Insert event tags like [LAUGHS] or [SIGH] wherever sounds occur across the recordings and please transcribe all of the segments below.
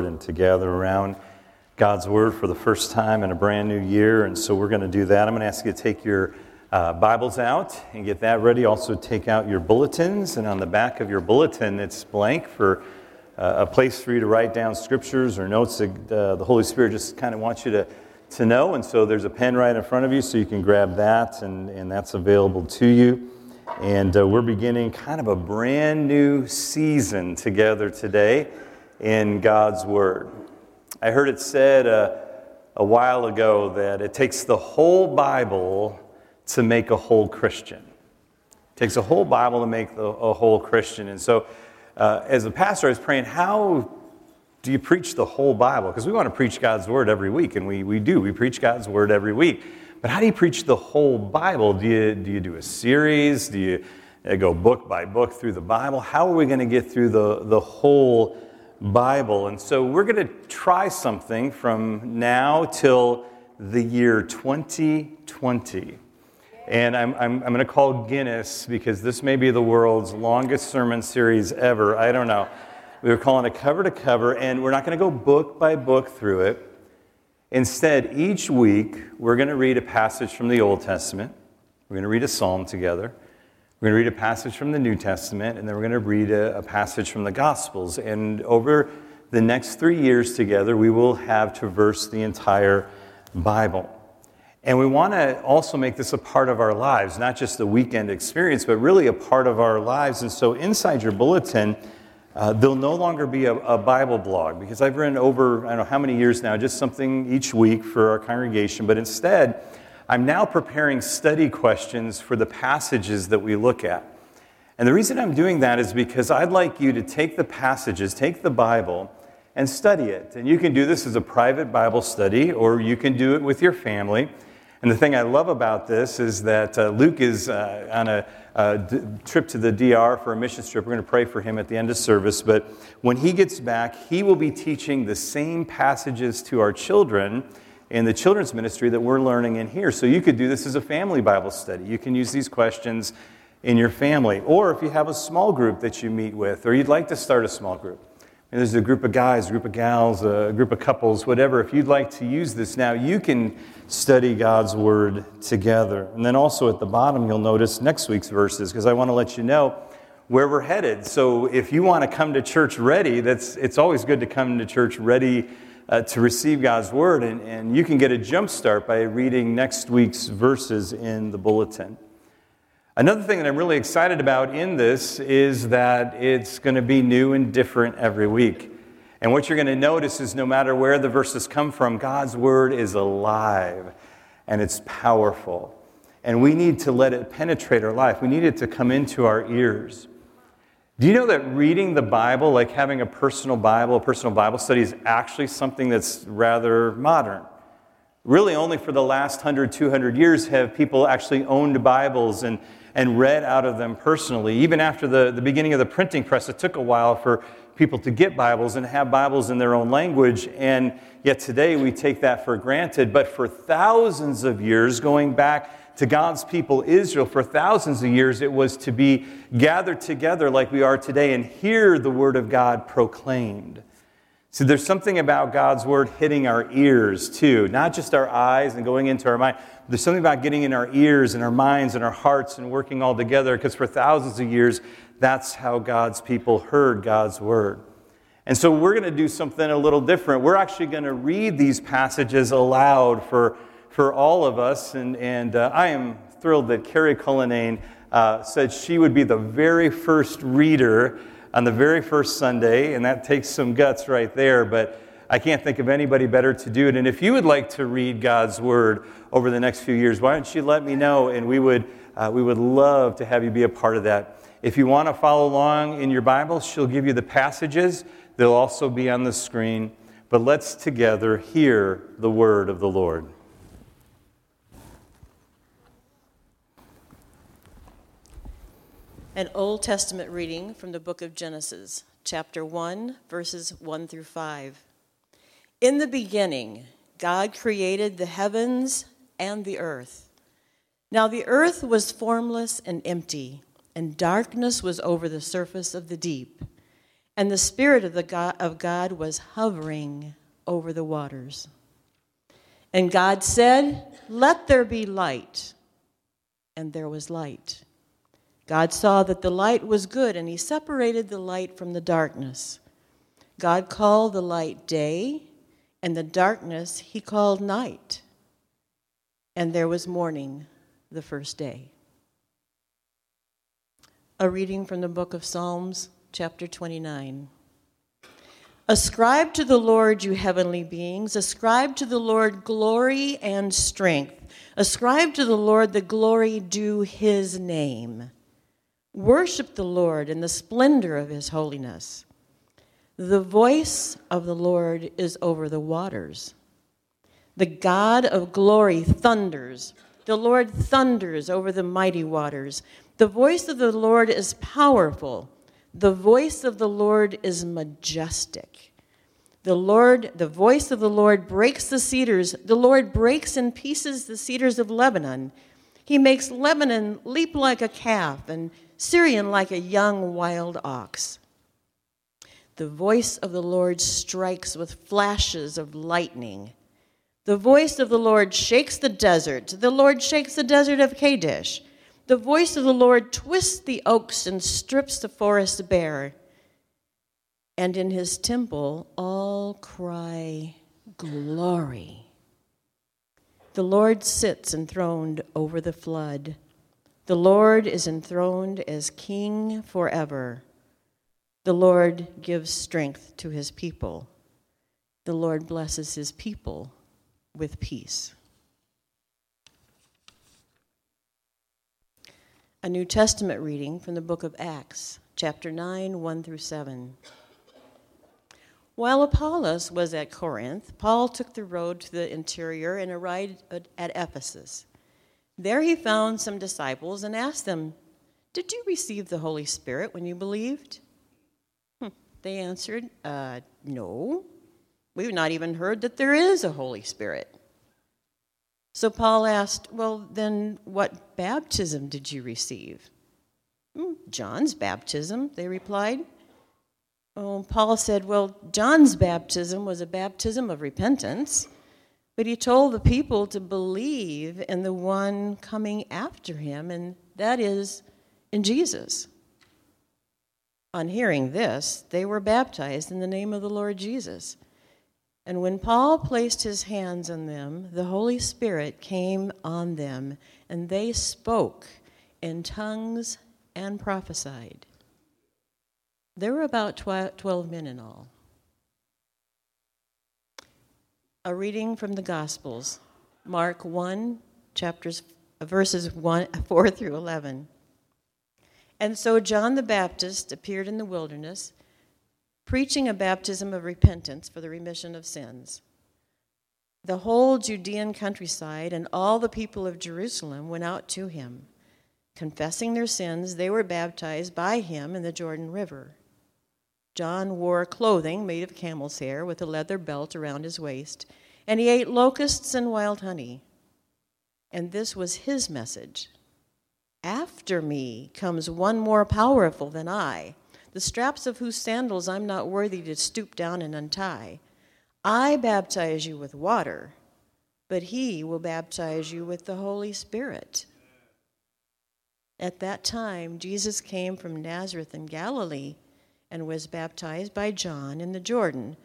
and to gather around God's Word for the first time in a brand new year. And so we're going to do that. I'm going to ask you to take your uh, Bibles out and get that ready. Also, take out your bulletins. And on the back of your bulletin, it's blank for uh, a place for you to write down scriptures or notes that uh, the Holy Spirit just kind of wants you to, to know. And so there's a pen right in front of you, so you can grab that, and, and that's available to you. And uh, we're beginning kind of a brand new season together today in God's Word. I heard it said uh, a while ago that it takes the whole Bible to make a whole Christian. It takes a whole Bible to make the, a whole Christian. And so, uh, as a pastor, I was praying, how do you preach the whole Bible? Because we want to preach God's Word every week, and we, we do. We preach God's Word every week. But how do you preach the whole Bible? Do you, do you do a series? Do you uh, go book by book through the Bible? How are we going to get through the, the whole Bible. And so we're going to try something from now till the year 2020. And I'm, I'm, I'm going to call Guinness because this may be the world's longest sermon series ever. I don't know. We were calling it cover to cover, and we're not going to go book by book through it. Instead, each week, we're going to read a passage from the Old Testament. We're going to read a psalm together. We're going to read a passage from the New Testament, and then we're going to read a, a, passage from the Gospels. And over the next three years together, we will have traversed the entire Bible. And we want to also make this a part of our lives, not just a weekend experience, but really a part of our lives. And so inside your bulletin, uh, there'll no longer be a, a, Bible blog because I've written over, I don't know how many years now, just something each week for our congregation. But instead, I'm now preparing study questions for the passages that we look at. And the reason I'm doing that is because I'd like you to take the passages, take the Bible, and study it. And you can do this as a private Bible study, or you can do it with your family. And the thing I love about this is that uh, Luke is uh, on a, a d- trip to the DR for a mission trip. We're going to pray for him at the end of service. But when he gets back, he will be teaching the same passages to our children in the children's ministry that we're learning in here. So you could do this as a family Bible study. You can use these questions in your family. Or if you have a small group that you meet with, or you'd like to start a small group. And there's a group of guys, a group of gals, a group of couples, whatever. If you'd like to use this now, you can study God's Word together. And then also at the bottom, you'll notice next week's verses, because I want to let you know where we're headed. So if you want to come to church ready, that's, it's always good to come to church ready uh, to receive God's word. And, and you can get a jump start by reading next week's verses in the bulletin. Another thing that I'm really excited about in this is that it's going to be new and different every week. And what you're going to notice is no matter where the verses come from, God's word is alive and it's powerful. And we need to let it penetrate our life. We need it to come into our ears. Do you know that reading the Bible, like having a personal Bible, a personal Bible study, is actually something that's rather modern? Really, only for the last 100, 200 years have people actually owned Bibles and, and read out of them personally. Even after the, the beginning of the printing press, it took a while for people to get Bibles and have Bibles in their own language. And yet today we take that for granted. But for thousands of years, going back to God's people, Israel, for thousands of years, it was to be gathered together like we are today and hear the Word of God proclaimed. So there's something about God's Word hitting our ears too, not just our eyes and going into our mind. There's something about getting in our ears and our minds and our hearts and working all together because for thousands of years, that's how God's people heard God's Word. And so we're going to do something a little different. We're actually going to read these passages aloud for for all of us. And, and uh, I am thrilled that Carrie Cullinane uh, said she would be the very first reader on the very first Sunday, and that takes some guts right there, but I can't think of anybody better to do it. And if you would like to read God's Word over the next few years, why don't you let me know, and we would, uh, we would love to have you be a part of that. If you want to follow along in your Bible, she'll give you the passages. They'll also be on the screen. But let's together hear the word of the Lord. An Old Testament reading from the book of Genesis, chapter 1, verses 1 through 5. In the beginning, God created the heavens and the earth. Now the earth was formless and empty, and darkness was over the surface of the deep. and the Spirit of, the God, of God was hovering over the waters. And God said, Let there be light. And there was light. God saw that the light was good, and he separated the light from the darkness. God called the light day, and the darkness he called night. And there was morning the first day. A reading from the book of Psalms, chapter 29. Ascribe to the Lord, you heavenly beings. Ascribe to the Lord glory and strength. Ascribe to the Lord the glory due his name. Worship the Lord in the splendor of his holiness. The voice of the Lord is over the waters. The God of glory thunders. The Lord thunders over the mighty waters. The voice of the Lord is powerful. The voice of the Lord is majestic. The Lord, the voice of the Lord breaks the cedars. The Lord breaks in pieces the cedars of Lebanon. He makes Lebanon leap like a calf and Sirion like a young wild ox. The voice of the Lord strikes with flashes of lightning. The voice of the Lord shakes the desert. The Lord shakes the desert of Kadesh. The voice of the Lord twists the oaks and strips the forest bare. And in his temple all cry, Glory. The Lord sits enthroned over the flood. The Lord is enthroned as king forever. The Lord gives strength to his people. The Lord blesses his people with peace. A New Testament reading from the book of Acts, chapter 9, 1 through 7. While Apollos was at Corinth, Paul took the road to the interior and arrived at Ephesus. There he found some disciples and asked them, Did you receive the Holy Spirit when you believed? Hmm. They answered, uh, No. We've not even heard that there is a Holy Spirit. So Paul asked, Well, then what baptism did you receive? Hmm, John's baptism, they replied. Paul said, Well, John's baptism was a baptism of repentance, but he told the people to believe in the one coming after him, and that is in Jesus. On hearing this, they were baptized in the name of the Lord Jesus. And when Paul placed his hands on them, the Holy Spirit came on them, and they spoke in tongues and prophesied. There were about 12 men in all. A reading from the Gospels, Mark 1, chapters, uh, verses 1, [LAUGHS] 4 through 11. And so John the Baptist appeared in the wilderness preaching a baptism of repentance for the remission of sins. The whole Judean countryside and all the people of Jerusalem went out to him. Confessing their sins, they were baptized by him in the Jordan River. John wore clothing made of camel's hair with a leather belt around his waist, and he ate locusts and wild honey. And this was his message After me comes one more powerful than I the straps of whose sandals I'm not worthy to stoop down and untie. I baptize you with water, but he will baptize you with the Holy Spirit. At that time, Jesus came from Nazareth in Galilee and was baptized by John in the Jordan.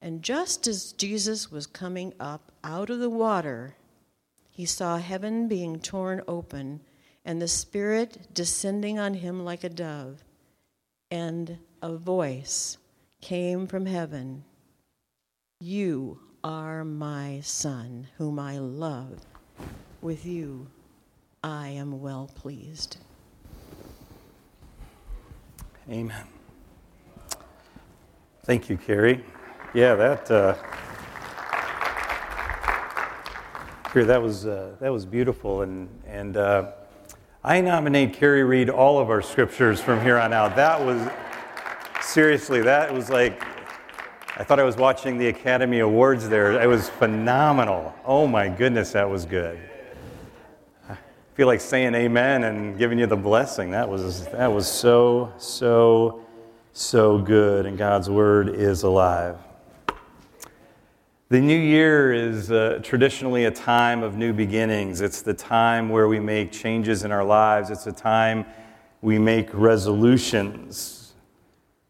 And just as Jesus was coming up out of the water, he saw heaven being torn open and the Spirit descending on him like a dove and a voice came from heaven You are my Son, whom I love. With you I am well pleased. Amen. Thank you, Carrie. Yeah, that. Uh, Carrie, that was uh, that was beautiful, and and uh, I nominate Carrie read all of our scriptures from here on out. That was, seriously, that was like, I thought I was watching the Academy Awards there. It was phenomenal. Oh my goodness, that was good. I feel like saying amen and giving you the blessing. That was, that was so, so so good, and God's word is alive. The new year is uh, traditionally a time of new beginnings. It's the time where we make changes in our lives, it's a time we make resolutions.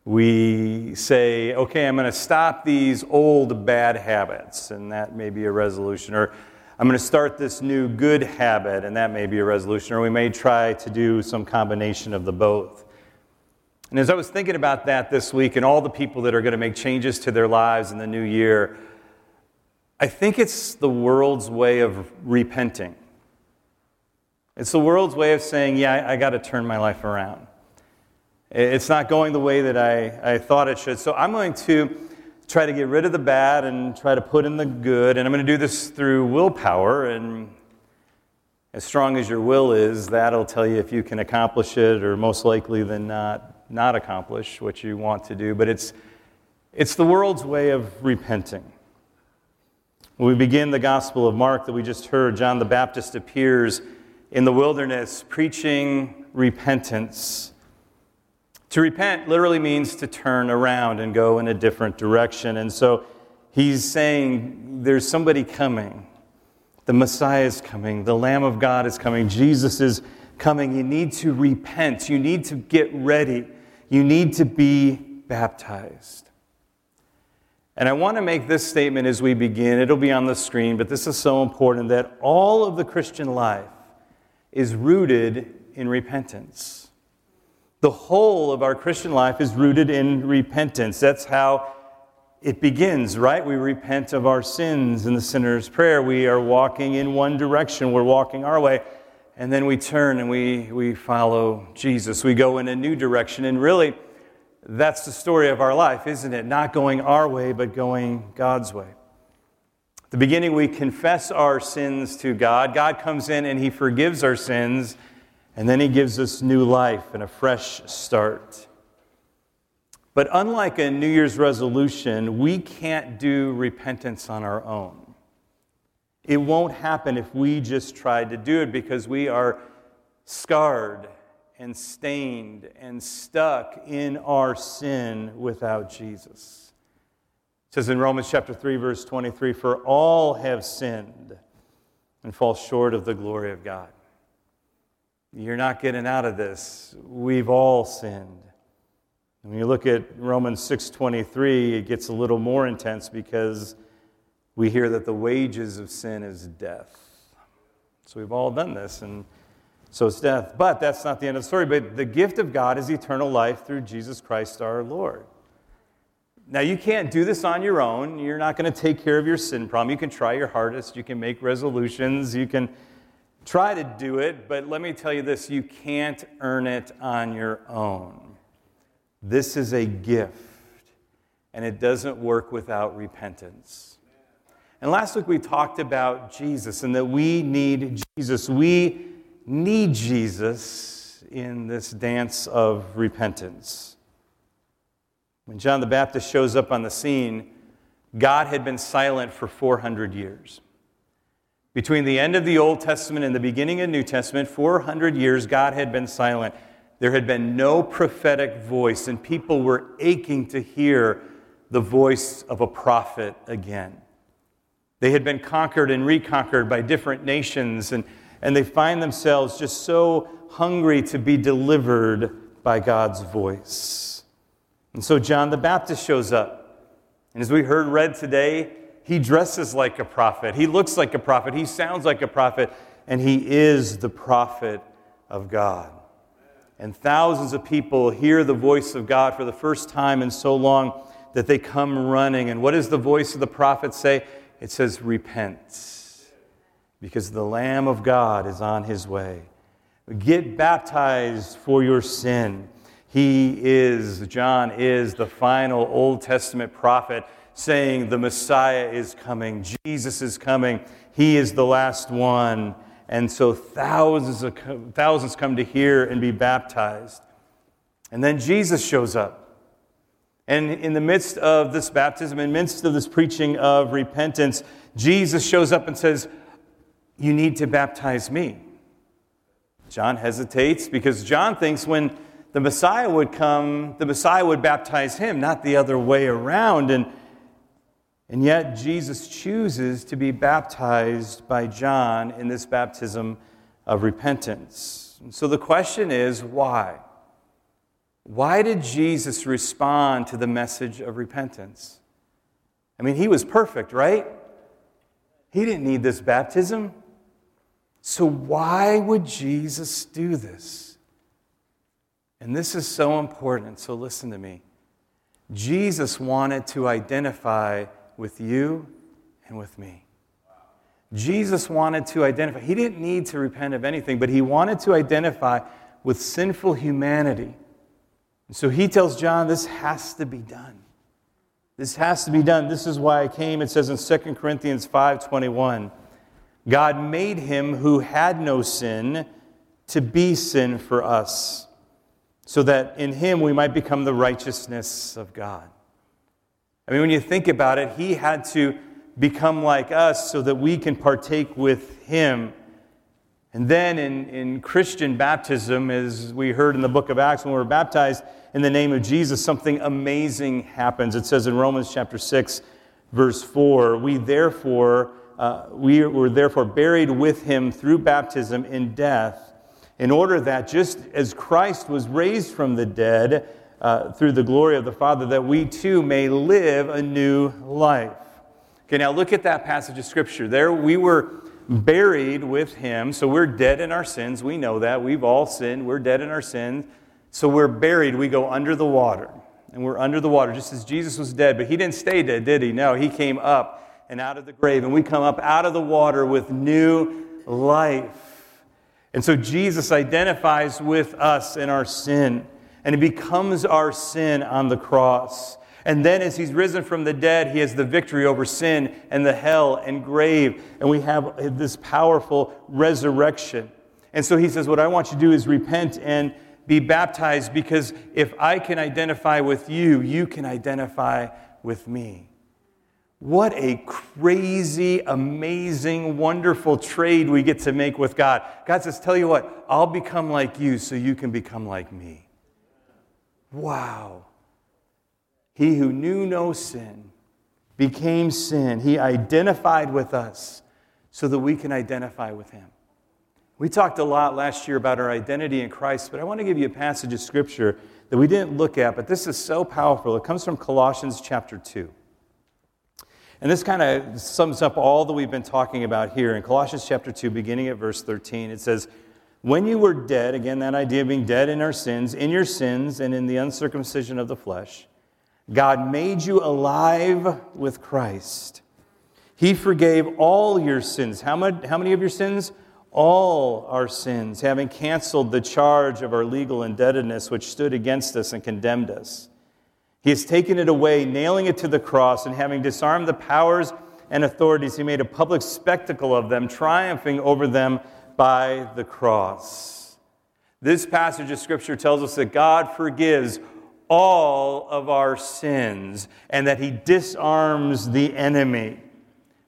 We say, okay, I'm going to stop these old bad habits, and that may be a resolution. Or I'm going to start this new good habit, and that may be a resolution. Or we may try to do some combination of the both. And as I was thinking about that this week and all the people that are going to make changes to their lives in the new year, I think it's the world's way of repenting. It's the world's way of saying, yeah, I, got to turn my life around. It's not going the way that I, I thought it should. So I'm going to try to get rid of the bad and try to put in the good. And I'm going to do this through willpower. And as strong as your will is, that'll tell you if you can accomplish it, or most likely than not, not accomplish what you want to do, but it's, it's the world's way of repenting. When we begin the Gospel of Mark that we just heard, John the Baptist appears in the wilderness preaching repentance. To repent literally means to turn around and go in a different direction. And so he's saying there's somebody coming. The Messiah is coming. The Lamb of God is coming. Jesus is coming. You need to repent. You need to get ready you need to be baptized. And I want to make this statement as we begin. It'll be on the screen, but this is so important that all of the Christian life is rooted in repentance. The whole of our Christian life is rooted in repentance. That's how it begins, right? We repent of our sins in the sinner's prayer. We are walking in one direction, we're walking our way and then we turn and we, we follow Jesus. We go in a new direction. And really, that's the story of our life, isn't it? Not going our way, but going God's way. At the beginning, we confess our sins to God. God comes in and He forgives our sins, and then He gives us new life and a fresh start. But unlike a New Year's resolution, we can't do repentance on our own. It won't happen if we just try to do it because we are scarred and stained and stuck in our sin without Jesus. It says in Romans chapter 3 verse 23 for all have sinned and fall short of the glory of God. You're not getting out of this. We've all sinned. When you look at Romans 6:23, it gets a little more intense because we hear that the wages of sin is death. So we've all done this, and so it's death. But that's not the end of the story. But the gift of God is eternal life through Jesus Christ our Lord. Now, you can't do this on your own. You're not going to take care of your sin problem. You can try your hardest, you can make resolutions, you can try to do it, but let me tell you this you can't earn it on your own. This is a gift, and it doesn't work without repentance. And last week we talked about Jesus and that we need Jesus. We need Jesus in this dance of repentance. When John the Baptist shows up on the scene, God had been silent for 400 years. Between the end of the Old Testament and the beginning of the New Testament, 400 years, God had been silent. There had been no prophetic voice, and people were aching to hear the voice of a prophet again. They had been conquered and reconquered by different nations, and, and they find themselves just so hungry to be delivered by God's voice. And so John the Baptist shows up. And as we heard read today, he dresses like a prophet, he looks like a prophet, he sounds like a prophet, and he is the prophet of God. And thousands of people hear the voice of God for the first time in so long that they come running. And what does the voice of the prophet say? It says, Repent, because the Lamb of God is on his way. Get baptized for your sin. He is, John is the final Old Testament prophet saying the Messiah is coming, Jesus is coming, he is the last one. And so thousands, of, thousands come to hear and be baptized. And then Jesus shows up. And in the midst of this baptism, in the midst of this preaching of repentance, Jesus shows up and says, You need to baptize me. John hesitates because John thinks when the Messiah would come, the Messiah would baptize him, not the other way around. And, and yet, Jesus chooses to be baptized by John in this baptism of repentance. And so the question is why? Why did Jesus respond to the message of repentance? I mean, he was perfect, right? He didn't need this baptism. So, why would Jesus do this? And this is so important, so listen to me. Jesus wanted to identify with you and with me. Jesus wanted to identify, he didn't need to repent of anything, but he wanted to identify with sinful humanity. And so he tells John, this has to be done. This has to be done. This is why I came. It says in 2 Corinthians 5:21, God made him who had no sin to be sin for us, so that in him we might become the righteousness of God. I mean, when you think about it, he had to become like us so that we can partake with him. And then in, in Christian baptism, as we heard in the book of Acts, when we were baptized in the name of Jesus, something amazing happens. It says in Romans chapter 6, verse 4, we therefore uh, we were therefore buried with him through baptism in death, in order that just as Christ was raised from the dead uh, through the glory of the Father, that we too may live a new life. Okay, now look at that passage of Scripture. There we were buried with him, so we're dead in our sins. We know that. We've all sinned. We're dead in our sins. So we're buried. We go under the water. And we're under the water, just as Jesus was dead. But he didn't stay dead, did he? No, he came up and out of the grave. And we come up out of the water with new life. And so Jesus identifies with us in our sin, and he becomes our sin on the cross. And then, as he's risen from the dead, he has the victory over sin and the hell and grave. And we have this powerful resurrection. And so he says, What I want you to do is repent and be baptized because if I can identify with you, you can identify with me. What a crazy, amazing, wonderful trade we get to make with God. God says, Tell you what, I'll become like you so you can become like me. Wow. He who knew no sin became sin. He identified with us so that we can identify with him. We talked a lot last year about our identity in Christ, but I want to give you a passage of scripture that we didn't look at, but this is so powerful. It comes from Colossians chapter 2. And this kind of sums up all that we've been talking about here. In Colossians chapter 2, beginning at verse 13, it says, When you were dead, again, that idea of being dead in our sins, in your sins and in the uncircumcision of the flesh, God made you alive with Christ. He forgave all your sins. How many, how many of your sins? All our sins, having canceled the charge of our legal indebtedness which stood against us and condemned us. He has taken it away, nailing it to the cross, and having disarmed the powers and authorities, he made a public spectacle of them, triumphing over them by the cross. This passage of Scripture tells us that God forgives all of our sins and that he disarms the enemy.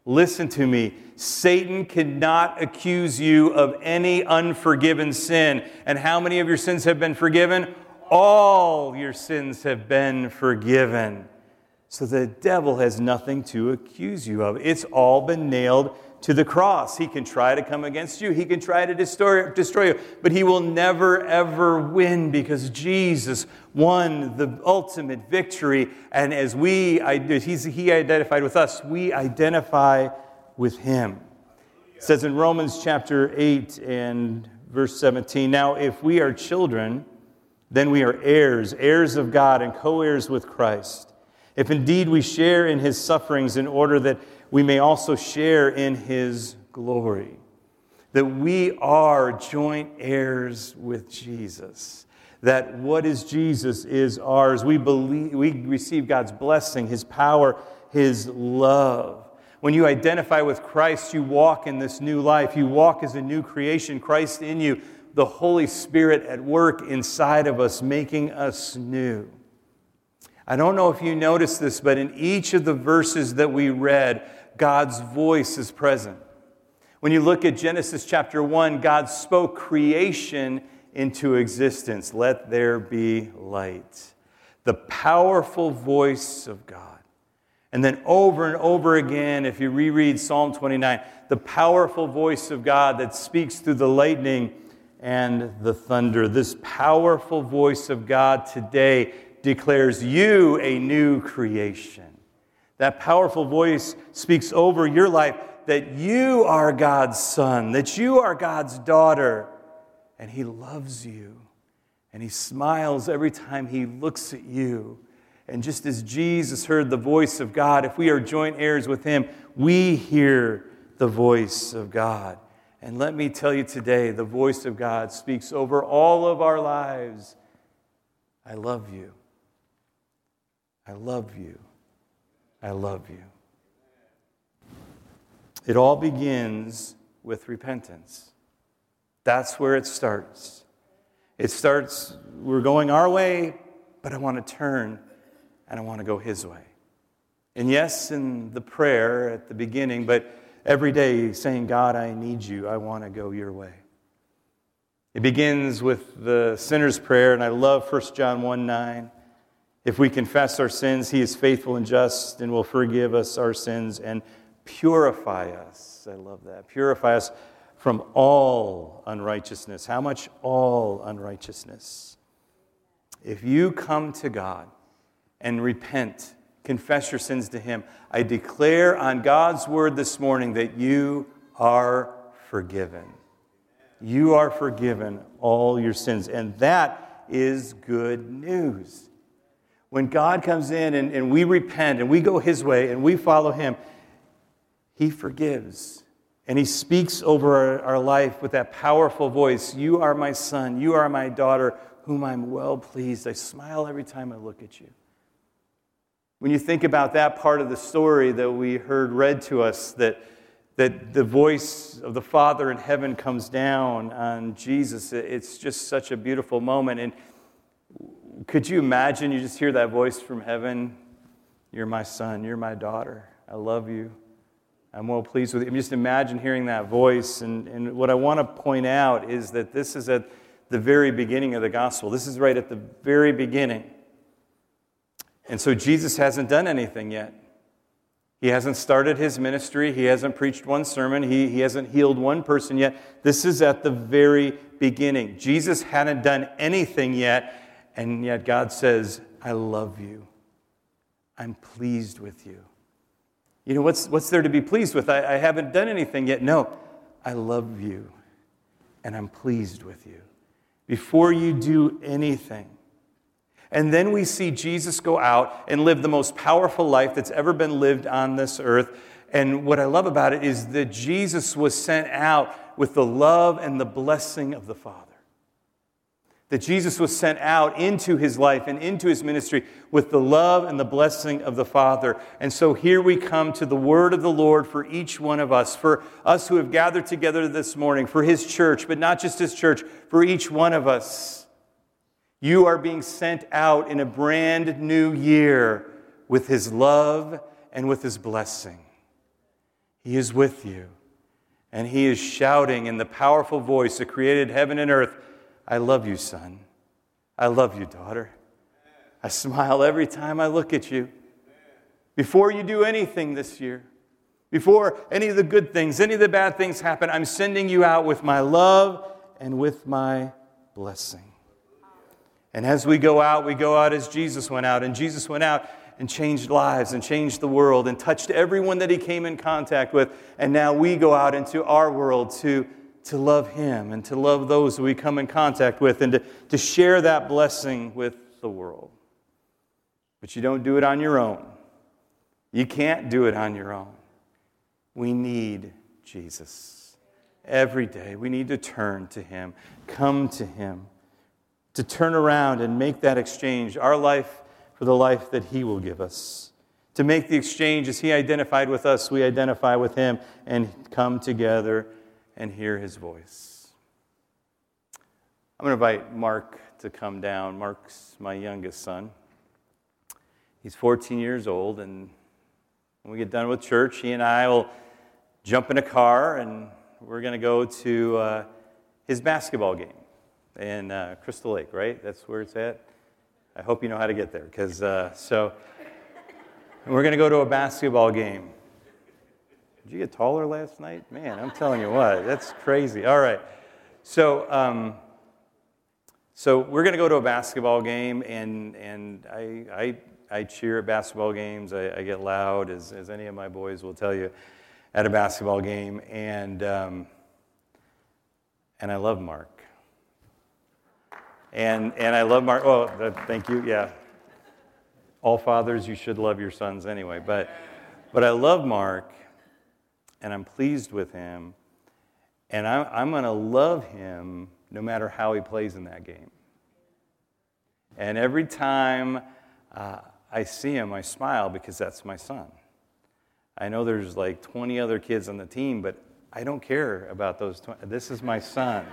Listen to me. Satan cannot accuse you of any unforgiven sin. And how many of your sins have been forgiven? all your sins have been forgiven. So the devil has nothing to accuse you of. It's all been nailed to the cross. He can try to come against you, he can try to destroy, destroy you, but he will never, ever win because Jesus won the ultimate victory. And as we, he identified with us, we identify with him. It says in Romans chapter 8 and verse 17 Now, if we are children, then we are heirs, heirs of God, and co heirs with Christ. If indeed we share in his sufferings, in order that we may also share in his glory. That we are joint heirs with Jesus. That what is Jesus is ours. We, believe, we receive God's blessing, his power, his love. When you identify with Christ, you walk in this new life. You walk as a new creation, Christ in you the Holy Spirit at work inside of us, making us new. I don't know if you noticed this, but in each of the verses that we read, God's voice is present. When you look at Genesis chapter 1, God spoke creation into existence. Let there be light. The powerful voice of God. And then over and over again, if you reread Psalm 29, the powerful voice of God that speaks through the lightning and the thunder. This powerful voice of God today declares you a new creation. That powerful voice speaks over your life that you are God's son, that you are God's daughter, and He loves you. And He smiles every time He looks at you. And just as Jesus heard the voice of God, if we are joint heirs with Him, we hear the voice of God. And let me tell you today, the voice of God speaks over all of our lives. I love you. I love you. I love you. It all begins with repentance. That's where it starts. It starts, we're going our way, but I want to turn and I want to go His way. And yes, in the prayer at the beginning, but every day saying, God, I need you. I want to go your way. It begins with the sinner's prayer, and I love 1 John 1 9. If we confess our sins, He is faithful and just and will forgive us our sins and purify us. I love that. Purify us from all unrighteousness. How much all unrighteousness? If you come to God and repent, confess your sins to Him, I declare on God's word this morning that you are forgiven. You are forgiven all your sins. And that is good news. When God comes in and, and we repent and we go His way and we follow Him, He forgives. And He speaks over our, our life with that powerful voice You are my son, you are my daughter, whom I'm well pleased. I smile every time I look at you. When you think about that part of the story that we heard read to us, that, that the voice of the Father in heaven comes down on Jesus, it's just such a beautiful moment. And could you imagine you just hear that voice from heaven? You're my son, you're my daughter, I love you. I'm well pleased with you. Just imagine hearing that voice. And, and what I want to point out is that this is at the very beginning of the gospel. This is right at the very beginning. And so Jesus hasn't done anything yet. He hasn't started his ministry. He hasn't preached one sermon. He, he hasn't healed one person yet. This is at the very beginning. Jesus hadn't done anything yet, and yet God says, I love you. I'm pleased with you. You know, what's, what's there to be pleased with? I, I haven't done anything yet. No, I love you, and I'm pleased with you. Before you do anything, and then we see Jesus go out and live the most powerful life that's ever been lived on this earth. And what I love about it is that Jesus was sent out with the love and the blessing of the Father. That Jesus was sent out into his life and into his ministry with the love and the blessing of the Father. And so here we come to the word of the Lord for each one of us, for us who have gathered together this morning, for his church, but not just his church, for each one of us. You are being sent out in a brand new year with His love and with His blessing. He is with you, and He is shouting in the powerful voice that created heaven and earth I love you, son. I love you, daughter. I smile every time I look at you. Before you do anything this year, before any of the good things, any of the bad things happen, I'm sending you out with my love and with my blessing. And as we go out, we go out as Jesus went out. And Jesus went out and changed lives and changed the world and touched everyone that he came in contact with. And now we go out into our world to, to love him and to love those who we come in contact with and to, to share that blessing with the world. But you don't do it on your own. You can't do it on your own. We need Jesus. Every day, we need to turn to him, come to him to turn around and make that exchange, our life for the life that He will give us. To make the exchange as He identified with us, we identify with Him and come together and hear His voice. I'm going to invite Mark to come down. Mark's my youngest son. He's 14 years old, and when we get done with church, he and I will jump in a car and we're going to go to uh, his basketball game. in uh, Crystal Lake, right? That's where it's at. I hope you know how to get there, because uh, so we're going to go to a basketball game. Did you get taller last night? Man, I'm telling you what, that's crazy. All right. So, um, so we're going to go to a basketball game, and, and I, I, I cheer at basketball games. I, I get loud, as, as any of my boys will tell you, at a basketball game. And, um, and I love Mark. And, and I love Mark. Oh, thank you. Yeah. All fathers, you should love your sons anyway. But, but I love Mark and I'm pleased with him, and I'm, I'm going to love him no matter how he plays in that game. And every time uh, I see him, I smile because that's my son. I know there's like 20 other kids on the team, but I don't care about those 20. This is my son.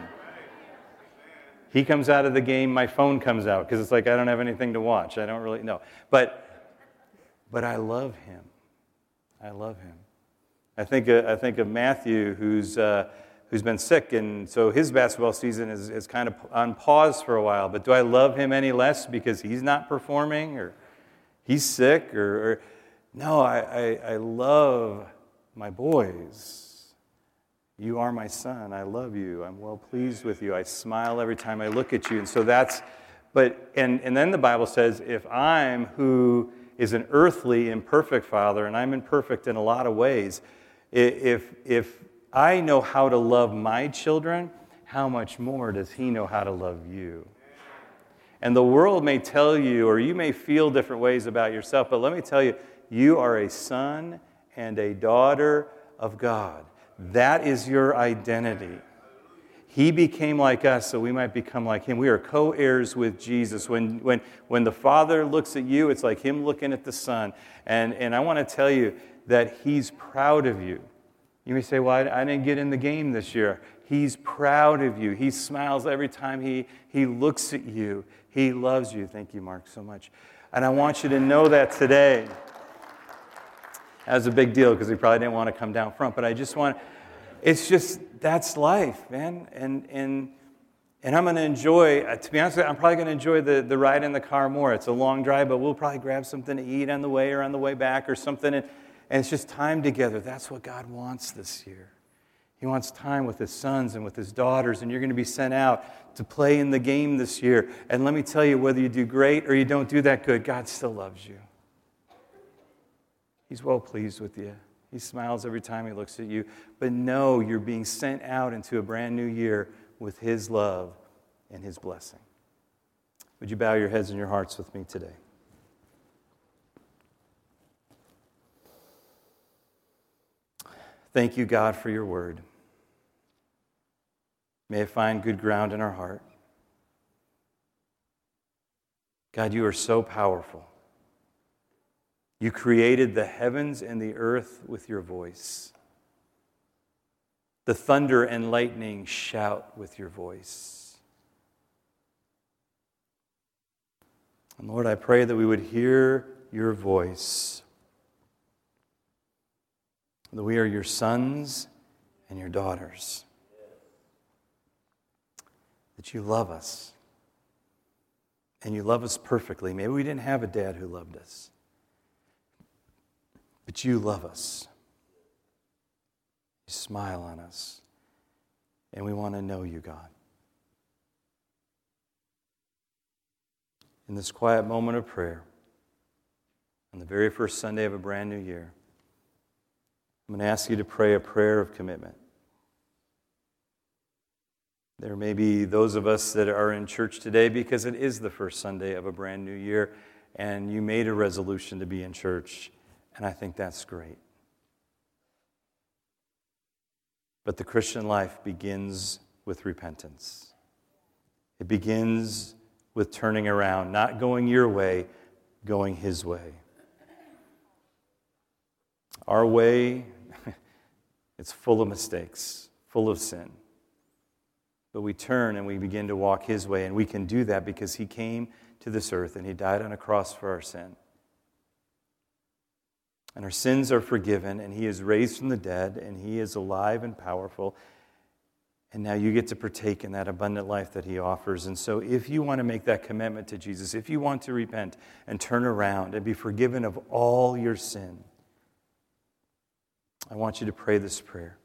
He comes out of the game, my phone comes out because it's like I don't have anything to watch. I don't really know. But, but I love him. I love him. I think, uh, I think of Matthew, who's, uh, who's been sick, and so his basketball season is, is kind of on pause for a while. But do I love him any less because he's not performing or he's sick? Or, or no, I, I, I love my boys. You are my son. I love you. I'm well pleased with you. I smile every time I look at you. And so that's, but, and, and then the Bible says, if I'm who is an earthly, imperfect father, and I'm imperfect in a lot of ways, if, if I know how to love my children, how much more does He know how to love you? And the world may tell you, or you may feel different ways about yourself, but let me tell you, you are a son and a daughter of God. That is your identity. He became like us so we might become like him. We are co heirs with Jesus. When, when, when the Father looks at you, it's like him looking at the Son. And, and I want to tell you, that He's proud of you. You may say, Well, I, I, didn't get in the game this year. He's proud of you. He smiles every time he, he looks at you. He loves you. Thank you, Mark, so much. And I want you to know that today. That's a big deal because he probably didn't want to come down front, but I just want, it's just, that's life, man. And, and, and I'm going to enjoy, uh, to be honest with you, I'm probably going to enjoy the, the ride in the car more. It's a long drive, but we'll probably grab something to eat on the way or on the way back or something. And, and it's just time together. That's what God wants this year. He wants time with his sons and with his daughters, and you're going to be sent out to play in the game this year. And let me tell you, whether you do great or you don't do that good, God still loves you. He's well pleased with you. He smiles every time he looks at you. But know you're being sent out into a brand new year with his love and his blessing. Would you bow your heads and your hearts with me today? Thank you, God, for your word. May it find good ground in our heart. God, you are so powerful. You created the heavens and the earth with your voice. The thunder and lightning shout with your voice. And Lord, I pray that we would hear your voice that we are your sons and your daughters, that you love us, and you love us perfectly. Maybe we didn't have a dad who loved us, but you love us. You smile on us, and we want to know you, God. In this quiet moment of prayer, on the very first Sunday of a brand new year, I'm going to ask you to pray a prayer of commitment. There may be those of us that are in church today because it is the first Sunday of a brand new year, and you made a resolution to be in church, and I think that's great. But the Christian life begins with repentance. It begins with turning around, not going your way, going His way. Our way, [LAUGHS] it's full of mistakes, full of sin. But we turn and we begin to walk His way, and we can do that because He came to this earth and He died on a cross for our sin. And our sins are forgiven, and He is raised from the dead, and He is alive and powerful. And now you get to partake in that abundant life that He offers. And so, if you want to make that commitment to Jesus, if you want to repent and turn around and be forgiven of all your sin, I want you to pray this prayer.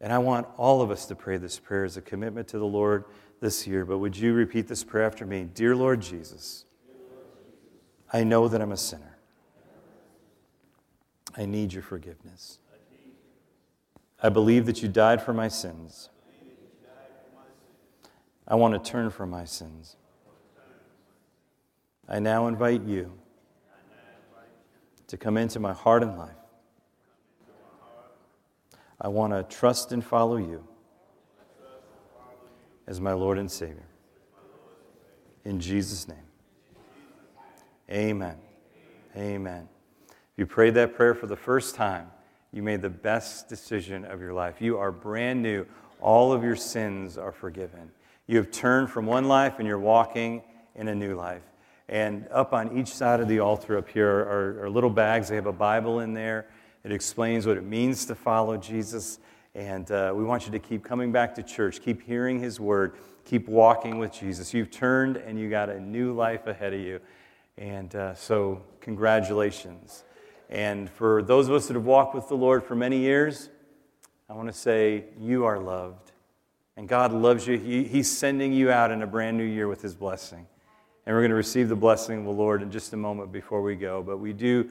And I want all of us to pray this prayer as a commitment to the Lord this year. But would you repeat this prayer after me? Dear Lord Jesus, I know that I'm a sinner. I need your forgiveness. I believe that you died for my sins. I want to turn from my sins. I now invite you to come into my heart and life. I want to trust and follow you as my Lord and Savior. In Jesus' name. Amen. Amen. You prayed that prayer for the first time, you made the best decision of your life. You are brand new. All of your sins are forgiven. You have turned from one life and you're walking in a new life. And up on each side of the altar up here are, are little bags. They have a Bible in there. It explains what it means to follow Jesus. And uh, we want you to keep coming back to church, keep hearing his word, keep walking with Jesus. You've turned and you got a new life ahead of you. And uh, so, congratulations. And for those of us that have walked with the Lord for many years, I want to say you are loved. And God loves you. He, he's sending you out in a brand new year with his blessing. And we're going to receive the blessing of the Lord in just a moment before we go. But we do